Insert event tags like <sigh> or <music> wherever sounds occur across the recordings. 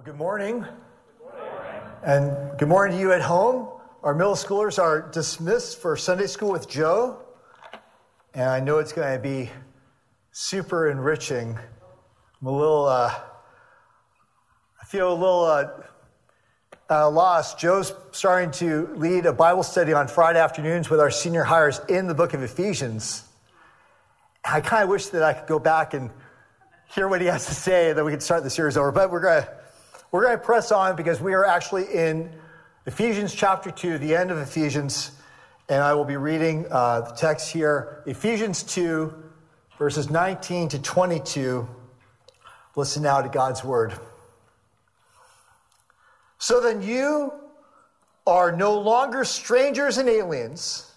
Well, good morning. And good morning to you at home. Our middle schoolers are dismissed for Sunday school with Joe. And I know it's going to be super enriching. I'm a little, uh, I feel a little uh, uh, lost. Joe's starting to lead a Bible study on Friday afternoons with our senior hires in the book of Ephesians. I kind of wish that I could go back and hear what he has to say, and that we could start the series over. But we're going to we're going to press on because we are actually in Ephesians chapter 2, the end of Ephesians, and I will be reading uh, the text here Ephesians 2, verses 19 to 22. Listen now to God's word. So then you are no longer strangers and aliens,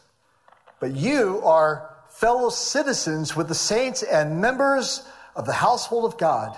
but you are fellow citizens with the saints and members of the household of God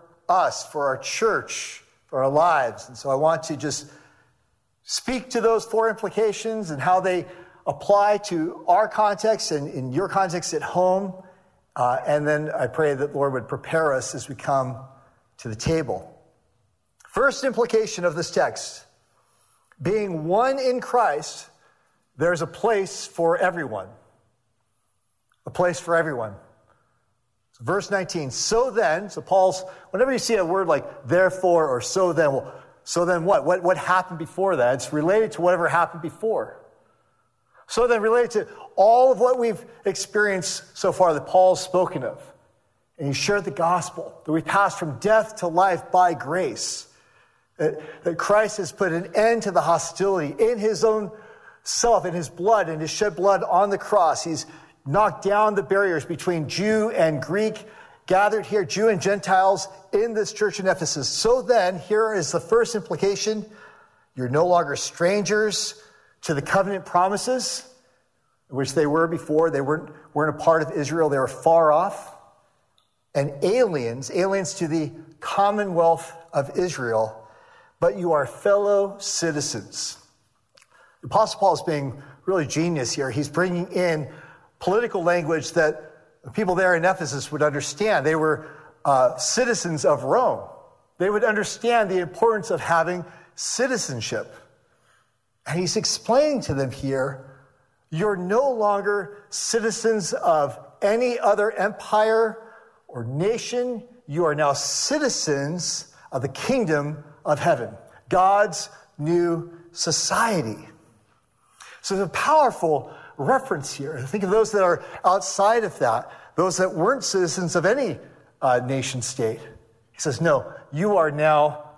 us, for our church, for our lives. And so I want to just speak to those four implications and how they apply to our context and in your context at home. Uh, and then I pray that the Lord would prepare us as we come to the table. First implication of this text being one in Christ, there's a place for everyone. A place for everyone. Verse 19, so then, so Paul's, whenever you see a word like therefore or so then, well, so then what? What, what happened before that? It's related to whatever happened before. So then, related to all of what we've experienced so far that Paul's spoken of. And he shared the gospel that we passed from death to life by grace. That, that Christ has put an end to the hostility in his own self, in his blood, in his shed blood on the cross. He's knocked down the barriers between Jew and Greek, gathered here, Jew and Gentiles, in this church in Ephesus. So then, here is the first implication you're no longer strangers to the covenant promises, which they were before. They weren't, weren't a part of Israel, they were far off. And aliens, aliens to the commonwealth of Israel, but you are fellow citizens. The Apostle Paul is being really genius here. He's bringing in political language that people there in Ephesus would understand. They were uh, citizens of Rome. They would understand the importance of having citizenship. And he's explaining to them here you're no longer citizens of any other empire or nation. You are now citizens of the kingdom of heaven, God's new society. So it's a powerful reference here. Think of those that are outside of that, those that weren't citizens of any uh, nation state. He says, No, you are now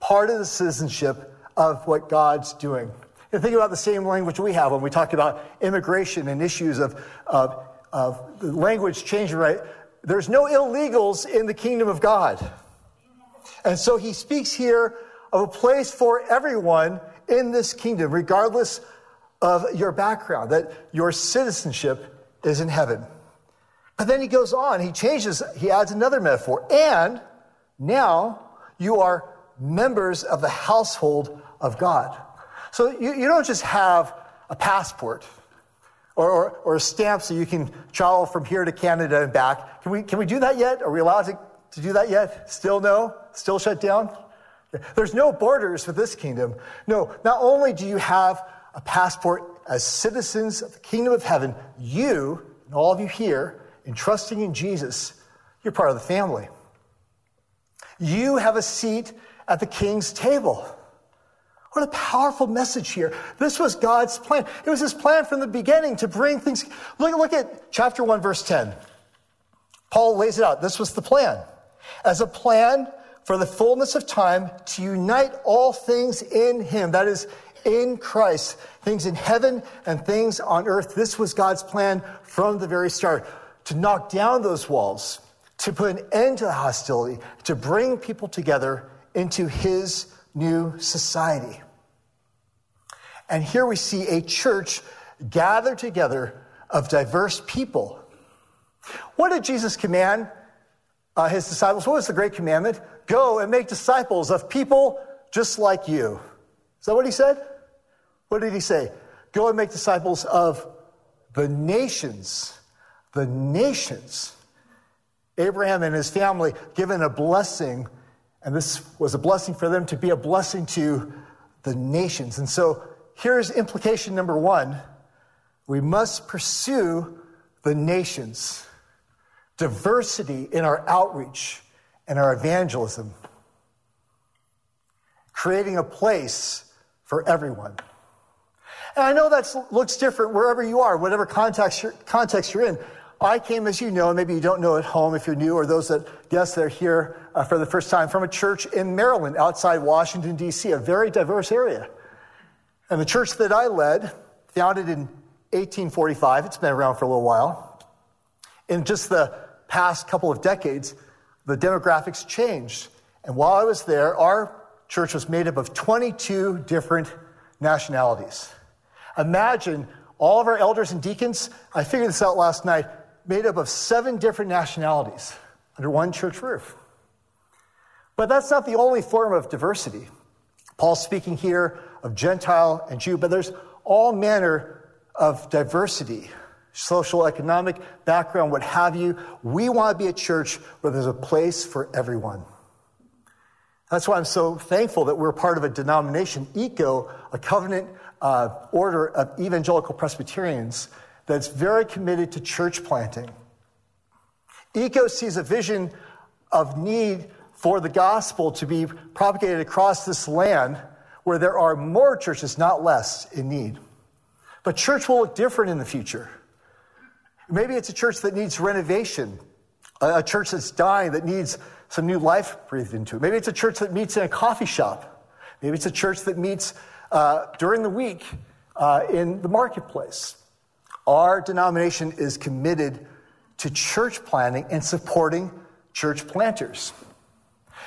part of the citizenship of what God's doing. And think about the same language we have when we talk about immigration and issues of, of, of language changing, right? There's no illegals in the kingdom of God. And so he speaks here of a place for everyone in this kingdom, regardless of your background, that your citizenship is in heaven. But then he goes on, he changes, he adds another metaphor. And now you are members of the household of God. So you, you don't just have a passport or, or, or, a stamp so you can travel from here to Canada and back. Can we, can we do that yet? Are we allowed to, to do that yet? Still no? Still shut down? There's no borders for this kingdom. No, not only do you have a passport as citizens of the kingdom of heaven, you, and all of you here, in trusting in Jesus, you're part of the family. You have a seat at the king's table. What a powerful message here. This was God's plan. It was his plan from the beginning to bring things. Look, look at chapter 1, verse 10. Paul lays it out. This was the plan. As a plan for the fullness of time to unite all things in him. That is, in Christ, things in heaven and things on earth. This was God's plan from the very start to knock down those walls, to put an end to the hostility, to bring people together into his new society. And here we see a church gathered together of diverse people. What did Jesus command uh, his disciples? What was the great commandment? Go and make disciples of people just like you. Is that what he said? What did he say? Go and make disciples of the nations. The nations. Abraham and his family given a blessing, and this was a blessing for them to be a blessing to the nations. And so here's implication number one we must pursue the nations, diversity in our outreach and our evangelism, creating a place for everyone. And I know that looks different wherever you are, whatever context you're, context you're in. I came, as you know, maybe you don't know at home if you're new, or those that guess they're here uh, for the first time, from a church in Maryland, outside Washington, D.C., a very diverse area. And the church that I led, founded in 1845, it's been around for a little while. In just the past couple of decades, the demographics changed. And while I was there, our church was made up of 22 different nationalities. Imagine all of our elders and deacons, I figured this out last night, made up of seven different nationalities under one church roof. But that's not the only form of diversity. Paul's speaking here of Gentile and Jew, but there's all manner of diversity, social, economic background, what have you. We want to be a church where there's a place for everyone. That's why I'm so thankful that we're part of a denomination, ECO, a covenant uh, order of evangelical Presbyterians that's very committed to church planting. ECO sees a vision of need for the gospel to be propagated across this land where there are more churches, not less, in need. But church will look different in the future. Maybe it's a church that needs renovation, a church that's dying that needs some new life breathed into it. Maybe it's a church that meets in a coffee shop. Maybe it's a church that meets uh, during the week uh, in the marketplace. Our denomination is committed to church planting and supporting church planters.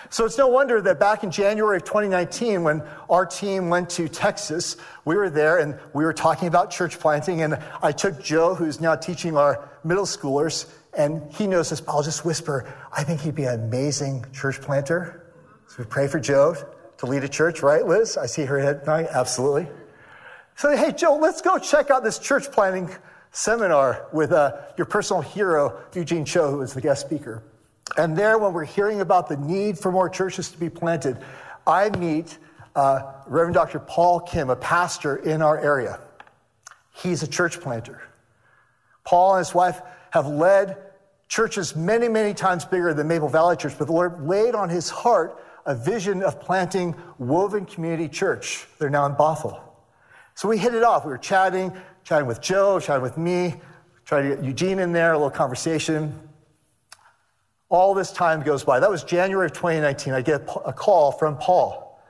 So it's no wonder that back in January of 2019, when our team went to Texas, we were there and we were talking about church planting. And I took Joe, who's now teaching our middle schoolers, and he knows this, I'll just whisper, I think he'd be an amazing church planter. So we pray for Joe to lead a church, right, Liz? I see her head nodding. Absolutely. So, hey, Joe, let's go check out this church planting seminar with uh, your personal hero, Eugene Cho, who is the guest speaker. And there, when we're hearing about the need for more churches to be planted, I meet uh, Reverend Dr. Paul Kim, a pastor in our area. He's a church planter. Paul and his wife have led churches many, many times bigger than Maple Valley Church, but the Lord laid on his heart a vision of planting Woven Community Church. They're now in Bothell. So we hit it off. We were chatting, chatting with Joe, chatting with me, trying to get Eugene in there, a little conversation. All this time goes by. That was January of 2019. I get a call from Paul.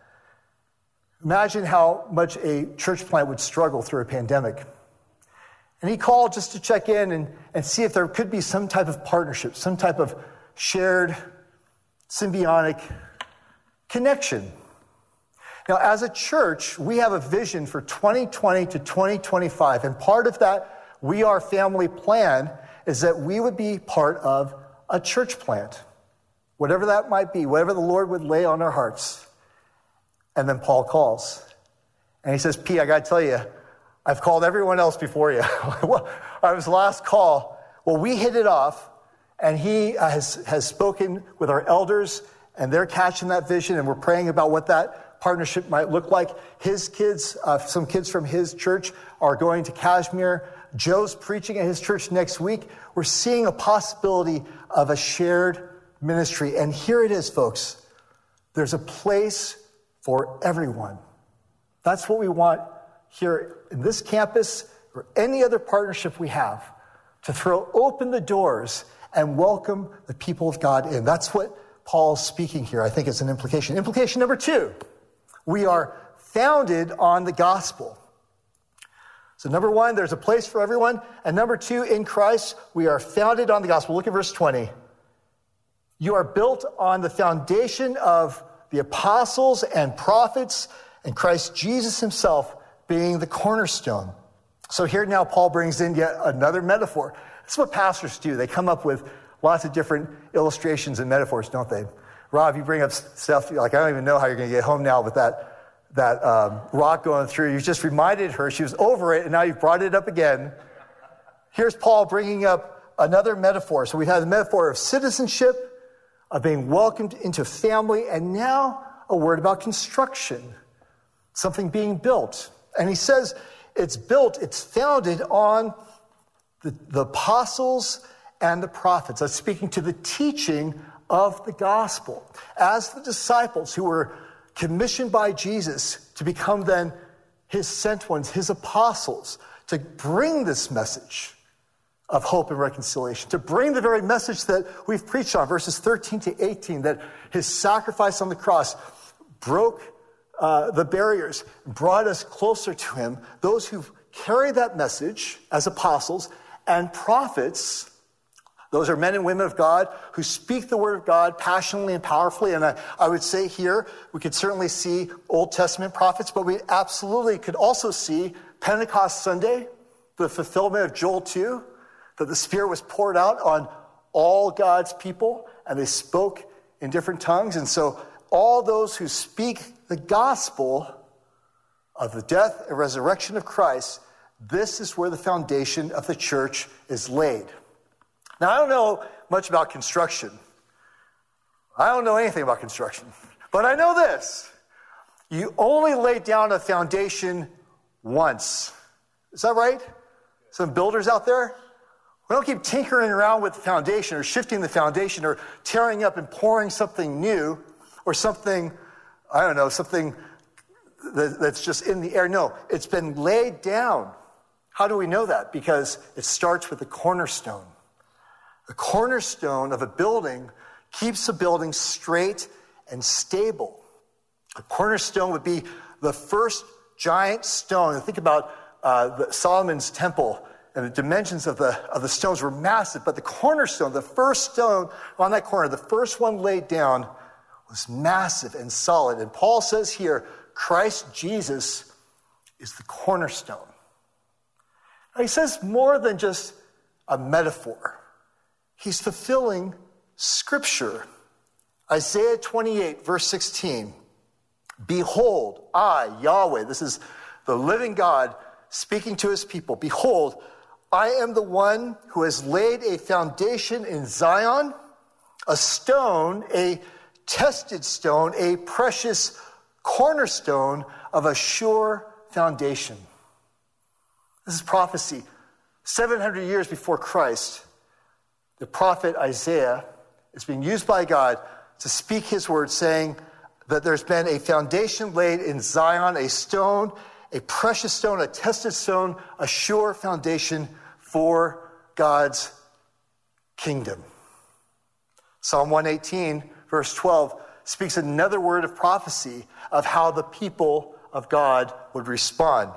Imagine how much a church plant would struggle through a pandemic. And he called just to check in and, and see if there could be some type of partnership, some type of shared, symbiotic connection. Now, as a church, we have a vision for 2020 to 2025. And part of that We Are Family plan is that we would be part of a church plant, whatever that might be, whatever the Lord would lay on our hearts. And then Paul calls. And he says, P, I got to tell you, I've called everyone else before you. <laughs> I was last call. Well, we hit it off, and he uh, has, has spoken with our elders, and they're catching that vision, and we're praying about what that partnership might look like. His kids, uh, some kids from his church, are going to Kashmir. Joe's preaching at his church next week. We're seeing a possibility of a shared ministry. And here it is, folks. There's a place for everyone. That's what we want here in this campus or any other partnership we have to throw open the doors and welcome the people of God in. That's what Paul's speaking here. I think is an implication. Implication number two we are founded on the gospel. So, number one, there's a place for everyone. And number two, in Christ, we are founded on the gospel. Look at verse 20. You are built on the foundation of the apostles and prophets, and Christ Jesus himself being the cornerstone. So here now, Paul brings in yet another metaphor. That's what pastors do. They come up with lots of different illustrations and metaphors, don't they? Rob, you bring up stuff like I don't even know how you're going to get home now with that, that um, rock going through. You just reminded her she was over it, and now you've brought it up again. Here's Paul bringing up another metaphor. So we've had the metaphor of citizenship, of being welcomed into family, and now a word about construction, something being built. And he says it's built, it's founded on the, the apostles and the prophets. That's speaking to the teaching of the gospel. As the disciples who were commissioned by Jesus to become then his sent ones, his apostles, to bring this message of hope and reconciliation, to bring the very message that we've preached on, verses 13 to 18, that his sacrifice on the cross broke uh, the barriers, brought us closer to him. Those who carry that message as apostles and prophets, those are men and women of God who speak the word of God passionately and powerfully. And I, I would say here, we could certainly see Old Testament prophets, but we absolutely could also see Pentecost Sunday, the fulfillment of Joel 2, that the Spirit was poured out on all God's people and they spoke in different tongues. And so, all those who speak the gospel of the death and resurrection of Christ, this is where the foundation of the church is laid. Now, I don't know much about construction. I don't know anything about construction, but I know this. You only lay down a foundation once. Is that right? Some builders out there? We don't keep tinkering around with the foundation or shifting the foundation or tearing up and pouring something new or something, I don't know, something that's just in the air. No, it's been laid down. How do we know that? Because it starts with the cornerstone. The cornerstone of a building keeps a building straight and stable. A cornerstone would be the first giant stone. Think about uh, Solomon's temple and the dimensions of the, of the stones were massive, but the cornerstone, the first stone on that corner, the first one laid down, was massive and solid. And Paul says here, Christ Jesus is the cornerstone. Now, he says more than just a metaphor, he's fulfilling scripture. Isaiah 28, verse 16 Behold, I, Yahweh, this is the living God speaking to his people. Behold, I am the one who has laid a foundation in Zion, a stone, a tested stone, a precious cornerstone of a sure foundation. This is prophecy. 700 years before Christ, the prophet Isaiah is being used by God to speak his word, saying that there's been a foundation laid in Zion, a stone, a precious stone, a tested stone, a sure foundation for God's kingdom. Psalm 118, verse 12, speaks another word of prophecy of how the people of God would respond.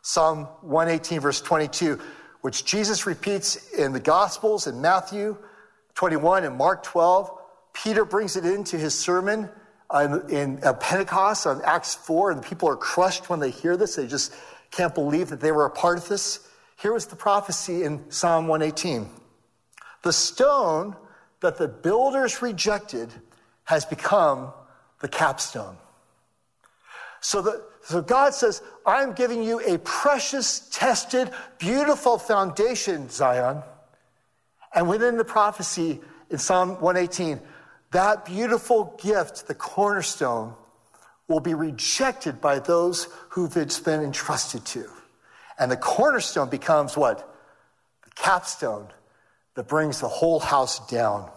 Psalm 118, verse 22, which Jesus repeats in the Gospels in Matthew 21 and Mark 12. Peter brings it into his sermon in Pentecost on Acts 4, and the people are crushed when they hear this. They just can't believe that they were a part of this. Here was the prophecy in Psalm 118 The stone that the builders rejected has become the capstone. So, the, so God says, I'm giving you a precious, tested, beautiful foundation, Zion. And within the prophecy in Psalm 118, that beautiful gift, the cornerstone, will be rejected by those who it's been entrusted to. And the cornerstone becomes what? The capstone that brings the whole house down.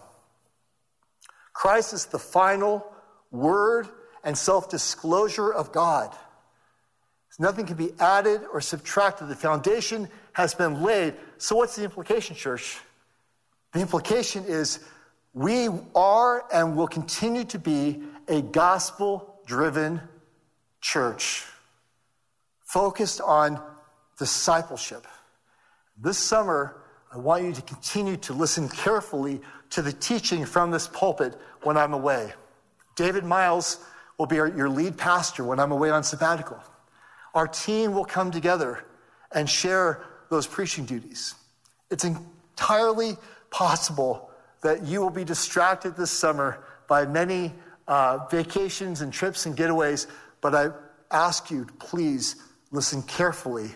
Christ is the final word and self disclosure of God. Nothing can be added or subtracted. The foundation has been laid. So, what's the implication, church? The implication is we are and will continue to be a gospel driven church focused on discipleship. This summer, I want you to continue to listen carefully to the teaching from this pulpit when I'm away. David Miles will be your lead pastor when I'm away on sabbatical. Our team will come together and share those preaching duties. It's entirely possible that you will be distracted this summer by many uh, vacations and trips and getaways, but I ask you to please listen carefully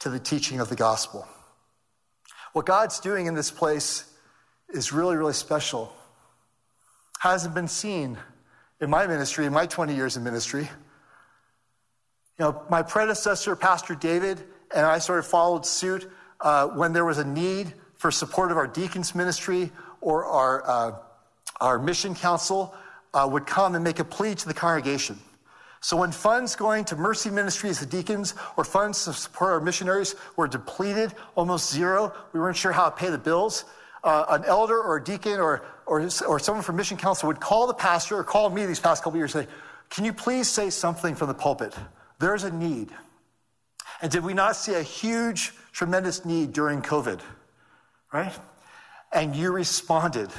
to the teaching of the gospel. What God's doing in this place is really, really special. Hasn't been seen in my ministry, in my 20 years in ministry. You know, my predecessor, Pastor David, and I sort of followed suit uh, when there was a need for support of our deacons ministry or our, uh, our mission council uh, would come and make a plea to the congregation. So when funds going to mercy ministries, the deacons, or funds to support our missionaries were depleted, almost zero, we weren't sure how to pay the bills, uh, an elder or a deacon or, or, or someone from mission council would call the pastor or call me these past couple years and say, can you please say something from the pulpit? There's a need. And did we not see a huge, tremendous need during COVID? Right? And you responded.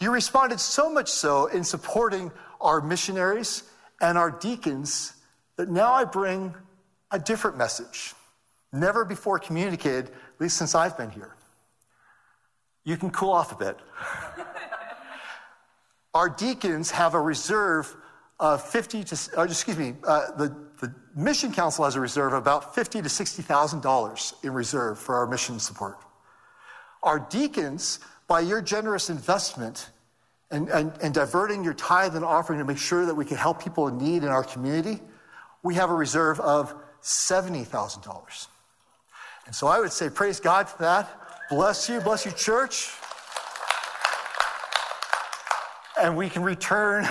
You responded so much so in supporting our missionaries and our deacons that now I bring a different message, never before communicated, at least since I've been here. You can cool off a bit. <laughs> our deacons have a reserve of 50 to, uh, excuse me, uh, the, the Mission Council has a reserve of about 50 to $60,000 in reserve for our mission support. Our deacons, by your generous investment and, and, and diverting your tithe and offering to make sure that we can help people in need in our community, we have a reserve of $70,000. And so I would say, praise God for that. Bless you, bless you, church. And we can return.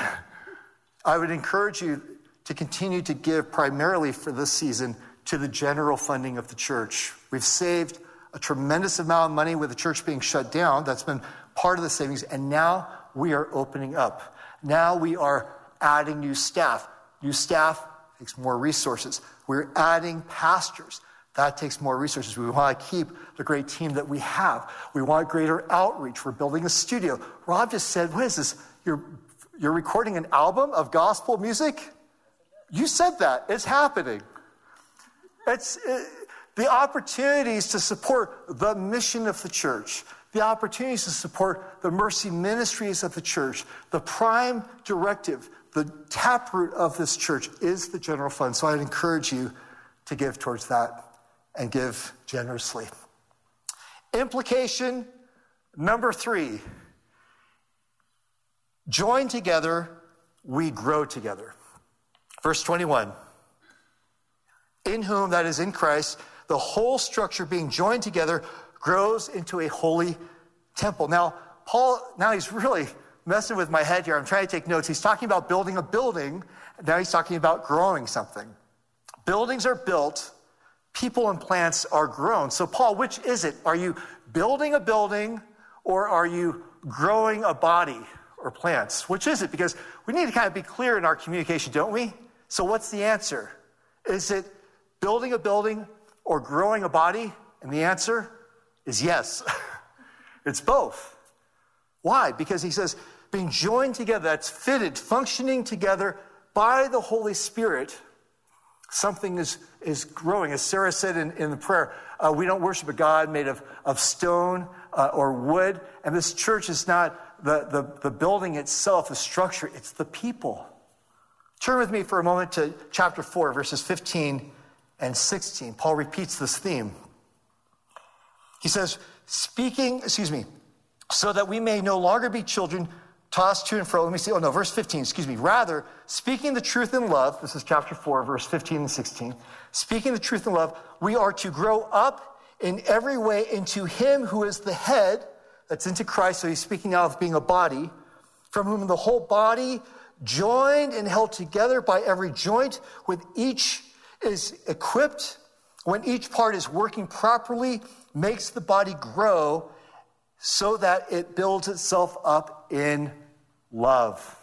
I would encourage you to continue to give primarily for this season to the general funding of the church. We've saved a tremendous amount of money with the church being shut down. That's been part of the savings. And now we are opening up. Now we are adding new staff. New staff takes more resources. We're adding pastors. That takes more resources. We want to keep the great team that we have. We want greater outreach. We're building a studio. Rob just said, What is this? You're, you're recording an album of gospel music? You said that. It's happening. It's it, the opportunities to support the mission of the church, the opportunities to support the mercy ministries of the church, the prime directive, the taproot of this church is the general fund. So I'd encourage you to give towards that and give generously. Implication number three join together, we grow together. Verse 21 In whom, that is in Christ, the whole structure being joined together grows into a holy temple. Now, Paul, now he's really messing with my head here. I'm trying to take notes. He's talking about building a building. Now he's talking about growing something. Buildings are built people and plants are grown. So, Paul, which is it? Are you building a building or are you growing a body or plants? Which is it? Because we need to kind of be clear in our communication, don't we? So, what's the answer? Is it building a building or growing a body? And the answer is yes. <laughs> it's both. Why? Because he says, being joined together, that's fitted, functioning together by the Holy Spirit Something is, is growing. As Sarah said in, in the prayer, uh, we don't worship a God made of, of stone uh, or wood. And this church is not the, the, the building itself, the structure, it's the people. Turn with me for a moment to chapter 4, verses 15 and 16. Paul repeats this theme. He says, speaking, excuse me, so that we may no longer be children tossed to and fro. Let me see. Oh, no, verse 15, excuse me. Rather, speaking the truth in love, this is chapter 4, verse 15 and 16. Speaking the truth in love, we are to grow up in every way into Him who is the head, that's into Christ. So he's speaking now of being a body, from whom the whole body, joined and held together by every joint, with each is equipped, when each part is working properly, makes the body grow so that it builds itself up in love.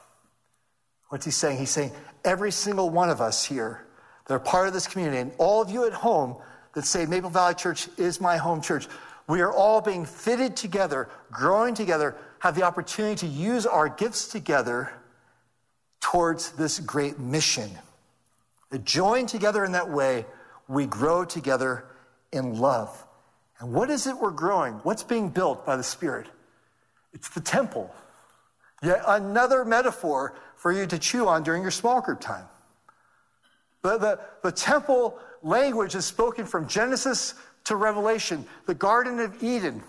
What's he saying? He's saying every single one of us here that are part of this community, and all of you at home that say Maple Valley Church is my home church, we are all being fitted together, growing together, have the opportunity to use our gifts together towards this great mission. Joined together in that way, we grow together in love. And what is it we're growing? What's being built by the Spirit? It's the temple. Yet another metaphor for you to chew on during your small group time. The, the, the temple language is spoken from Genesis to Revelation. The Garden of Eden,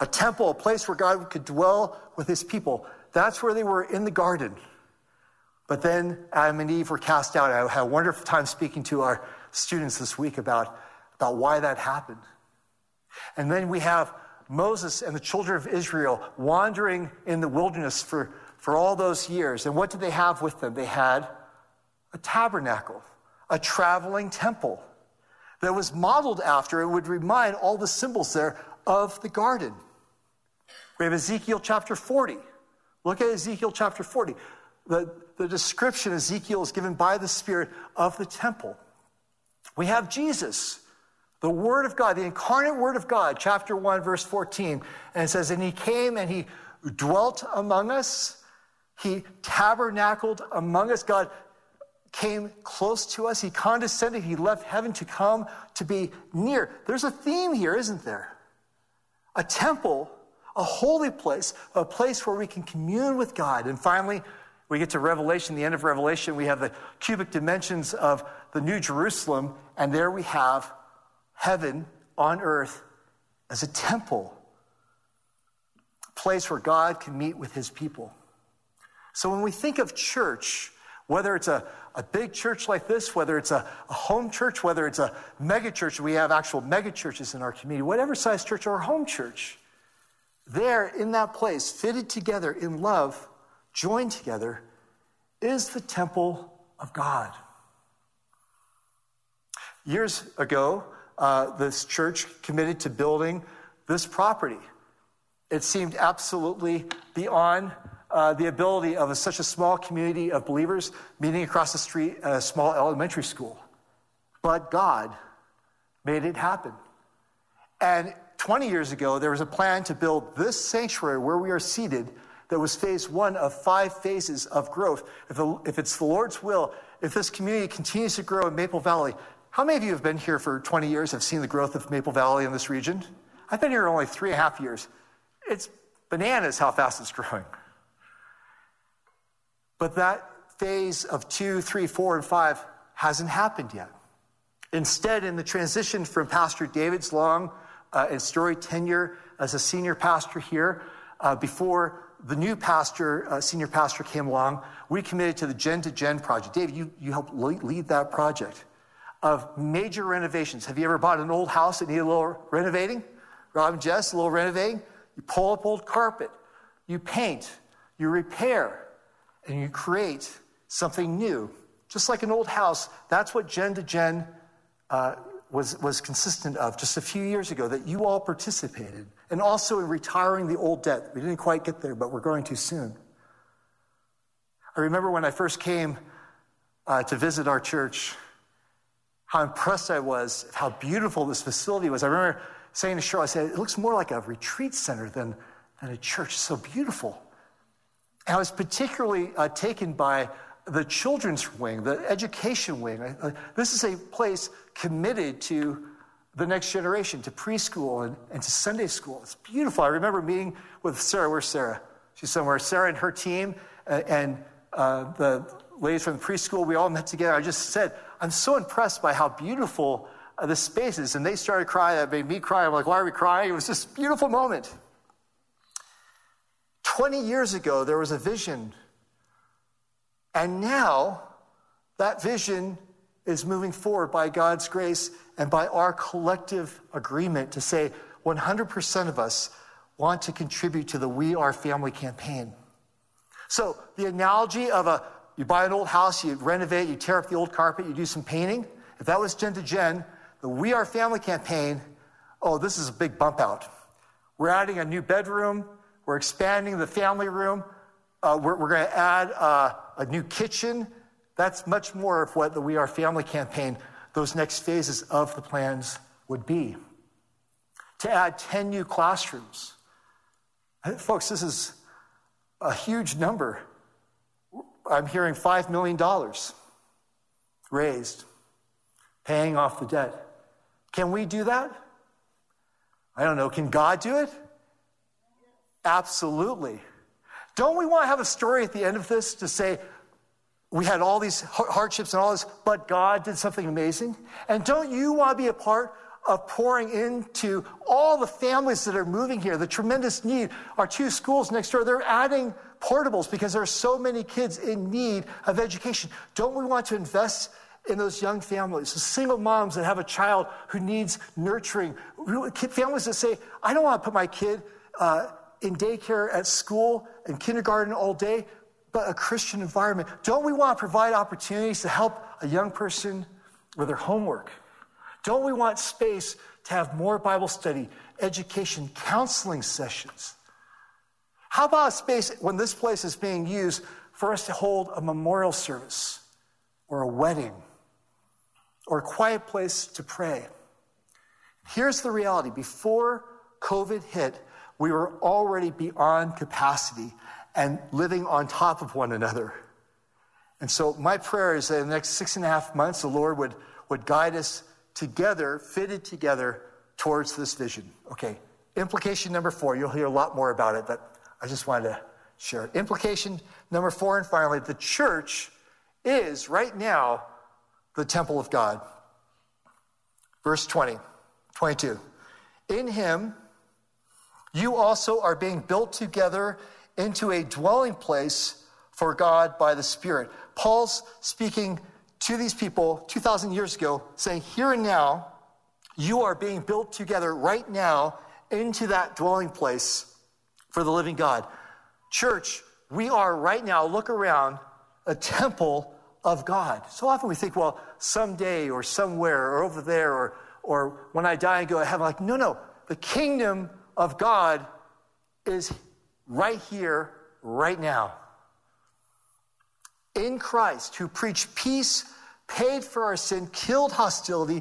a temple, a place where God could dwell with his people. That's where they were in the garden. But then Adam and Eve were cast out. I had a wonderful time speaking to our students this week about, about why that happened. And then we have Moses and the children of Israel wandering in the wilderness for, for all those years. And what did they have with them? They had a tabernacle, a traveling temple that was modeled after, it would remind all the symbols there of the garden. We have Ezekiel chapter 40. Look at Ezekiel chapter 40. The, the description Ezekiel is given by the Spirit of the temple. We have Jesus, the Word of God, the incarnate Word of God, chapter 1, verse 14. And it says, And he came and he dwelt among us. He tabernacled among us. God came close to us. He condescended. He left heaven to come to be near. There's a theme here, isn't there? A temple, a holy place, a place where we can commune with God. And finally, we get to Revelation, the end of Revelation, we have the cubic dimensions of the New Jerusalem, and there we have heaven on earth as a temple, a place where God can meet with his people. So when we think of church, whether it's a, a big church like this, whether it's a, a home church, whether it's a mega church, we have actual mega churches in our community, whatever size church or home church, there in that place, fitted together in love, joined together, is the temple of God. Years ago, uh, this church committed to building this property. It seemed absolutely beyond uh, the ability of a, such a small community of believers meeting across the street at a small elementary school. But God made it happen. And 20 years ago, there was a plan to build this sanctuary where we are seated that was phase one of five phases of growth. If, the, if it's the Lord's will, if this community continues to grow in Maple Valley, how many of you have been here for 20 years, have seen the growth of Maple Valley in this region? I've been here only three and a half years. It's bananas how fast it's growing. But that phase of two, three, four, and five hasn't happened yet. Instead, in the transition from Pastor David's long uh, and storied tenure as a senior pastor here, uh, before the new pastor, uh, senior pastor came along, we committed to the Gen to Gen project. Dave, you, you helped lead that project of major renovations. Have you ever bought an old house that needed a little renovating? Rob and Jess, a little renovating? You pull up old carpet, you paint, you repair, and you create something new. Just like an old house, that's what Gen to Gen uh, was, was consistent of just a few years ago that you all participated. And also in retiring the old debt. We didn't quite get there, but we're going to soon. I remember when I first came uh, to visit our church, how impressed I was, how beautiful this facility was. I remember saying to Cheryl, I said, it looks more like a retreat center than, than a church. So beautiful. I was particularly uh, taken by the children's wing, the education wing. Uh, this is a place committed to the next generation, to preschool and, and to Sunday school. It's beautiful. I remember meeting with Sarah. Where's Sarah? She's somewhere. Sarah and her team uh, and uh, the ladies from the preschool, we all met together. I just said, I'm so impressed by how beautiful uh, this space is. And they started crying. That made me cry. I'm like, why are we crying? It was a beautiful moment. 20 years ago, there was a vision. And now, that vision is moving forward by God's grace and by our collective agreement to say 100% of us want to contribute to the We Are Family campaign. So, the analogy of a you buy an old house, you renovate, you tear up the old carpet, you do some painting. If that was gen to gen, the We Are Family campaign, oh, this is a big bump out. We're adding a new bedroom, we're expanding the family room. Uh, we're, we're going to add uh, a new kitchen. That's much more of what the We Are Family campaign, those next phases of the plans would be. To add 10 new classrooms. Folks, this is a huge number. I'm hearing $5 million raised, paying off the debt. Can we do that? I don't know. Can God do it? Absolutely. Don't we want to have a story at the end of this to say, we had all these hardships and all this, but God did something amazing? And don't you want to be a part of pouring into all the families that are moving here, the tremendous need? Our two schools next door, they're adding portables because there are so many kids in need of education. Don't we want to invest in those young families, the single moms that have a child who needs nurturing, families that say, I don't want to put my kid uh, in daycare at school and kindergarten all day, but a Christian environment. Don't we want to provide opportunities to help a young person with their homework? Don't we want space to have more Bible study, education, counseling sessions? How about a space when this place is being used for us to hold a memorial service or a wedding or a quiet place to pray? Here's the reality before COVID hit, we were already beyond capacity and living on top of one another. And so, my prayer is that in the next six and a half months, the Lord would, would guide us together, fitted together towards this vision. Okay, implication number four, you'll hear a lot more about it, but I just wanted to share. Implication number four, and finally, the church is right now the temple of God. Verse 20, 22. In him, you also are being built together into a dwelling place for God by the Spirit. Paul's speaking to these people 2,000 years ago, saying, Here and now, you are being built together right now into that dwelling place for the living God. Church, we are right now, look around, a temple of God. So often we think, well, someday or somewhere or over there or, or when I die and go to heaven, like, no, no, the kingdom of God is right here, right now. In Christ, who preached peace, paid for our sin, killed hostility,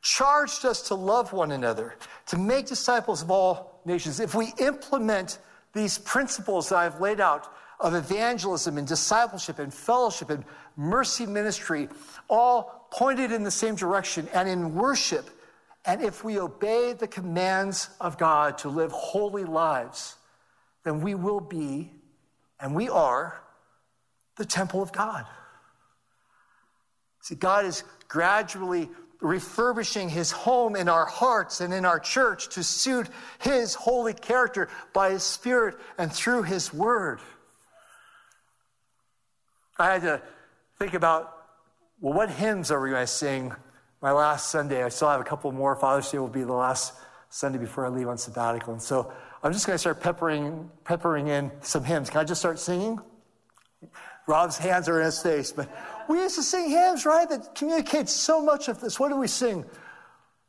charged us to love one another, to make disciples of all nations. If we implement these principles that I've laid out of evangelism and discipleship and fellowship and mercy ministry, all pointed in the same direction and in worship, and if we obey the commands of God to live holy lives, then we will be, and we are, the temple of God. See, God is gradually refurbishing his home in our hearts and in our church to suit his holy character by his spirit and through his word. I had to think about, well, what hymns are we going to sing my last Sunday? I still have a couple more. Father's Day will be the last Sunday before I leave on sabbatical. And so I'm just going to start peppering, peppering in some hymns. Can I just start singing? Rob's hands are in his face, but we used to sing hymns, right? That communicates so much of this. What do we sing?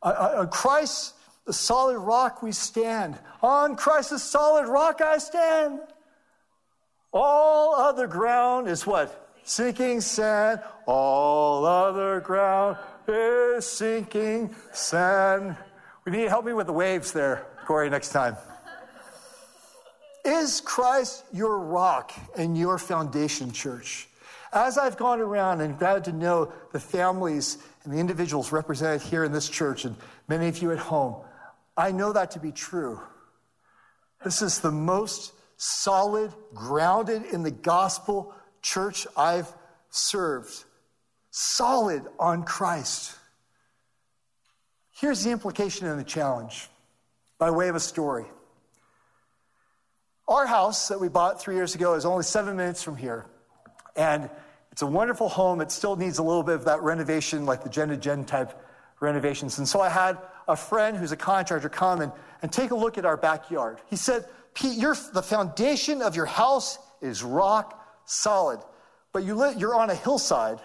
On Christ, the solid rock, we stand. On Christ, the solid rock, I stand. All other ground is what? Sinking sand. All other ground is sinking sand. We need help me with the waves there, Corey, next time. Is Christ your rock and your foundation, church? As I've gone around and got to know the families and the individuals represented here in this church and many of you at home, I know that to be true. This is the most solid, grounded in the gospel church I've served. Solid on Christ. Here's the implication and the challenge by way of a story. Our house that we bought three years ago is only seven minutes from here. And it's a wonderful home. It still needs a little bit of that renovation, like the gen to gen type renovations. And so I had a friend who's a contractor come and, and take a look at our backyard. He said, Pete, the foundation of your house is rock solid, but you li- you're on a hillside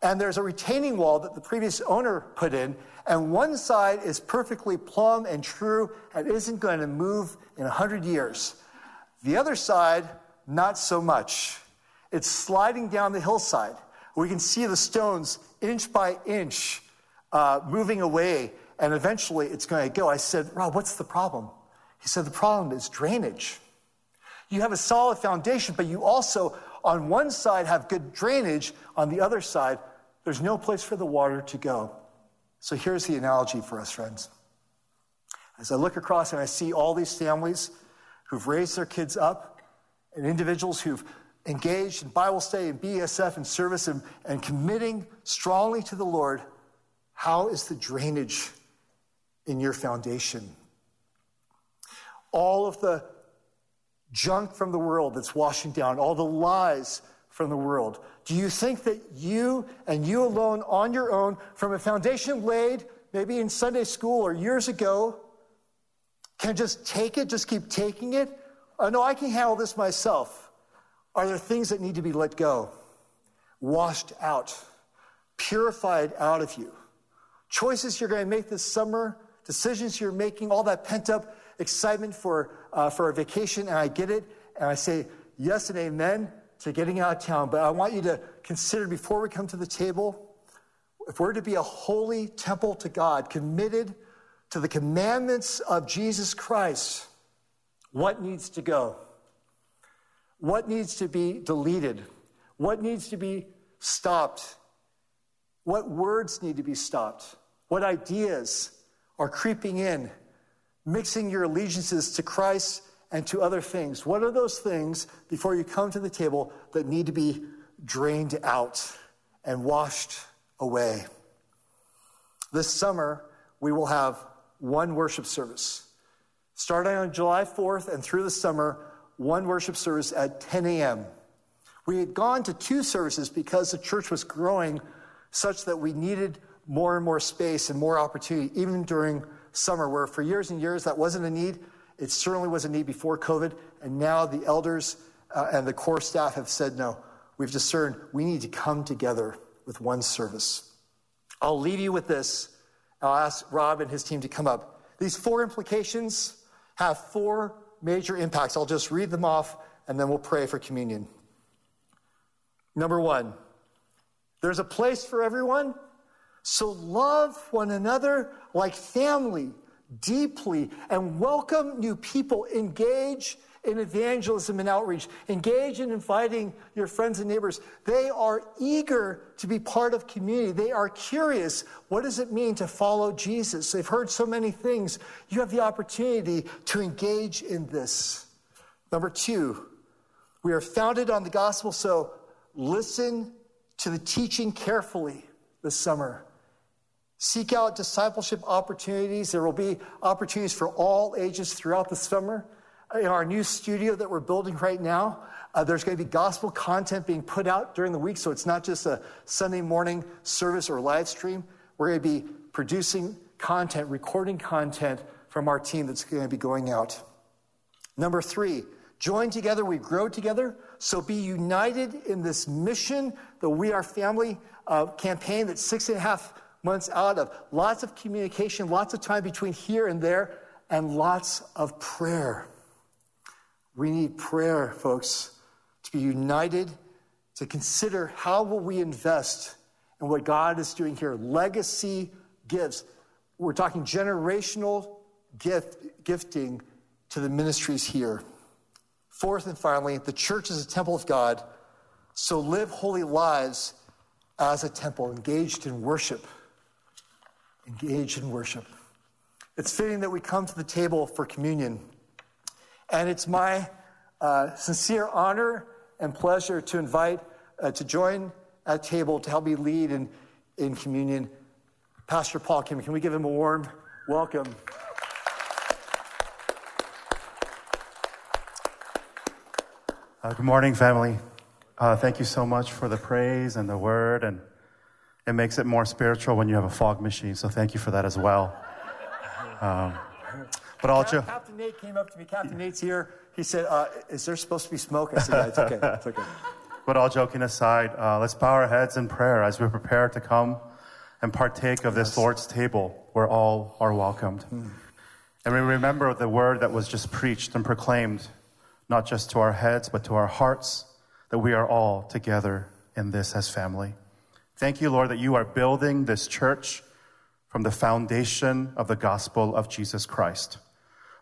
and there's a retaining wall that the previous owner put in, and one side is perfectly plumb and true and isn't going to move in 100 years. The other side, not so much. It's sliding down the hillside. We can see the stones inch by inch uh, moving away, and eventually it's going to go. I said, Rob, what's the problem? He said, The problem is drainage. You have a solid foundation, but you also on one side have good drainage, on the other side, there's no place for the water to go. So here's the analogy for us, friends. As I look across and I see all these families who've raised their kids up, and individuals who've engaged in Bible study and BSF and service and, and committing strongly to the Lord, how is the drainage in your foundation? All of the junk from the world that's washing down, all the lies from the world. Do you think that you and you alone on your own, from a foundation laid maybe in Sunday school or years ago, can just take it, just keep taking it? Oh, no, I can handle this myself. Are there things that need to be let go, washed out, purified out of you? Choices you're going to make this summer, decisions you're making, all that pent up excitement for, uh, for a vacation, and I get it. And I say yes and amen to getting out of town. But I want you to consider before we come to the table, if we're to be a holy temple to God, committed to the commandments of Jesus Christ, what needs to go? What needs to be deleted? What needs to be stopped? What words need to be stopped? What ideas are creeping in, mixing your allegiances to Christ and to other things? What are those things before you come to the table that need to be drained out and washed away? This summer, we will have one worship service. Starting on July 4th and through the summer, one worship service at 10 a.m. We had gone to two services because the church was growing such that we needed more and more space and more opportunity, even during summer, where for years and years that wasn't a need. It certainly was a need before COVID. And now the elders uh, and the core staff have said, no, we've discerned we need to come together with one service. I'll leave you with this. I'll ask Rob and his team to come up. These four implications have four major impacts. I'll just read them off and then we'll pray for communion. Number one, there's a place for everyone, so love one another like family deeply and welcome new people. Engage in evangelism and outreach. Engage in inviting your friends and neighbors. They are eager to be part of community. They are curious. What does it mean to follow Jesus? They've heard so many things. You have the opportunity to engage in this. Number two, we are founded on the gospel, so listen to the teaching carefully this summer. Seek out discipleship opportunities. There will be opportunities for all ages throughout the summer in our new studio that we're building right now. Uh, there's going to be gospel content being put out during the week, so it's not just a Sunday morning service or live stream. We're going to be producing content, recording content from our team that's going to be going out. Number three, join together, we grow together. So be united in this mission, the We Are Family uh, campaign that's six and a half months out of lots of communication, lots of time between here and there, and lots of prayer. We need prayer, folks, to be united, to consider how will we invest in what God is doing here. Legacy gifts. We're talking generational gift, gifting to the ministries here. Fourth and finally, the church is a temple of God, so live holy lives as a temple, engaged in worship. Engaged in worship. It's fitting that we come to the table for communion. And it's my uh, sincere honor and pleasure to invite, uh, to join at table to help me lead in, in communion, Pastor Paul Kim. Can we give him a warm welcome? Uh, good morning, family. Uh, thank you so much for the praise and the word, and it makes it more spiritual when you have a fog machine. So thank you for that as well. Um, but all Cap- Captain Nate came up to me. Captain Nate's here. He said, uh, "Is there supposed to be smoke?" I said, "Yeah, it's okay. It's okay." <laughs> But all joking aside, uh, let's bow our heads in prayer as we prepare to come and partake of this yes. Lord's table, where all are welcomed. Mm. And we remember the word that was just preached and proclaimed, not just to our heads, but to our hearts, that we are all together in this as family. Thank you, Lord, that you are building this church from the foundation of the gospel of Jesus Christ.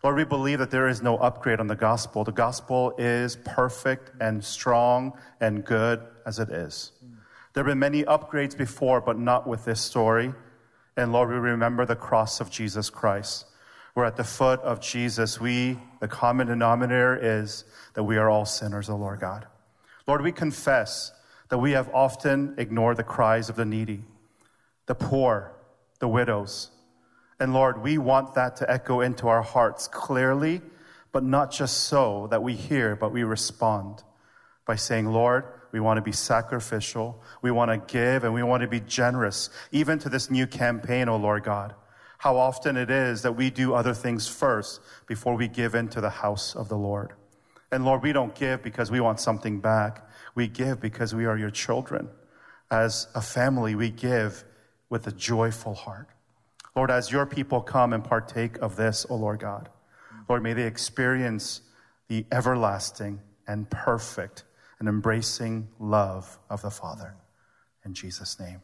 Lord, we believe that there is no upgrade on the gospel. The gospel is perfect and strong and good as it is. There have been many upgrades before, but not with this story. And Lord, we remember the cross of Jesus Christ. We're at the foot of Jesus. We, the common denominator is that we are all sinners, O Lord God. Lord, we confess that we have often ignored the cries of the needy, the poor, the widows. And Lord, we want that to echo into our hearts clearly, but not just so that we hear, but we respond by saying, Lord, we want to be sacrificial. We want to give and we want to be generous, even to this new campaign, O Lord God. How often it is that we do other things first before we give into the house of the Lord. And Lord, we don't give because we want something back. We give because we are your children. As a family, we give with a joyful heart. Lord, as your people come and partake of this, O Lord God, Lord, may they experience the everlasting and perfect and embracing love of the Father. In Jesus' name.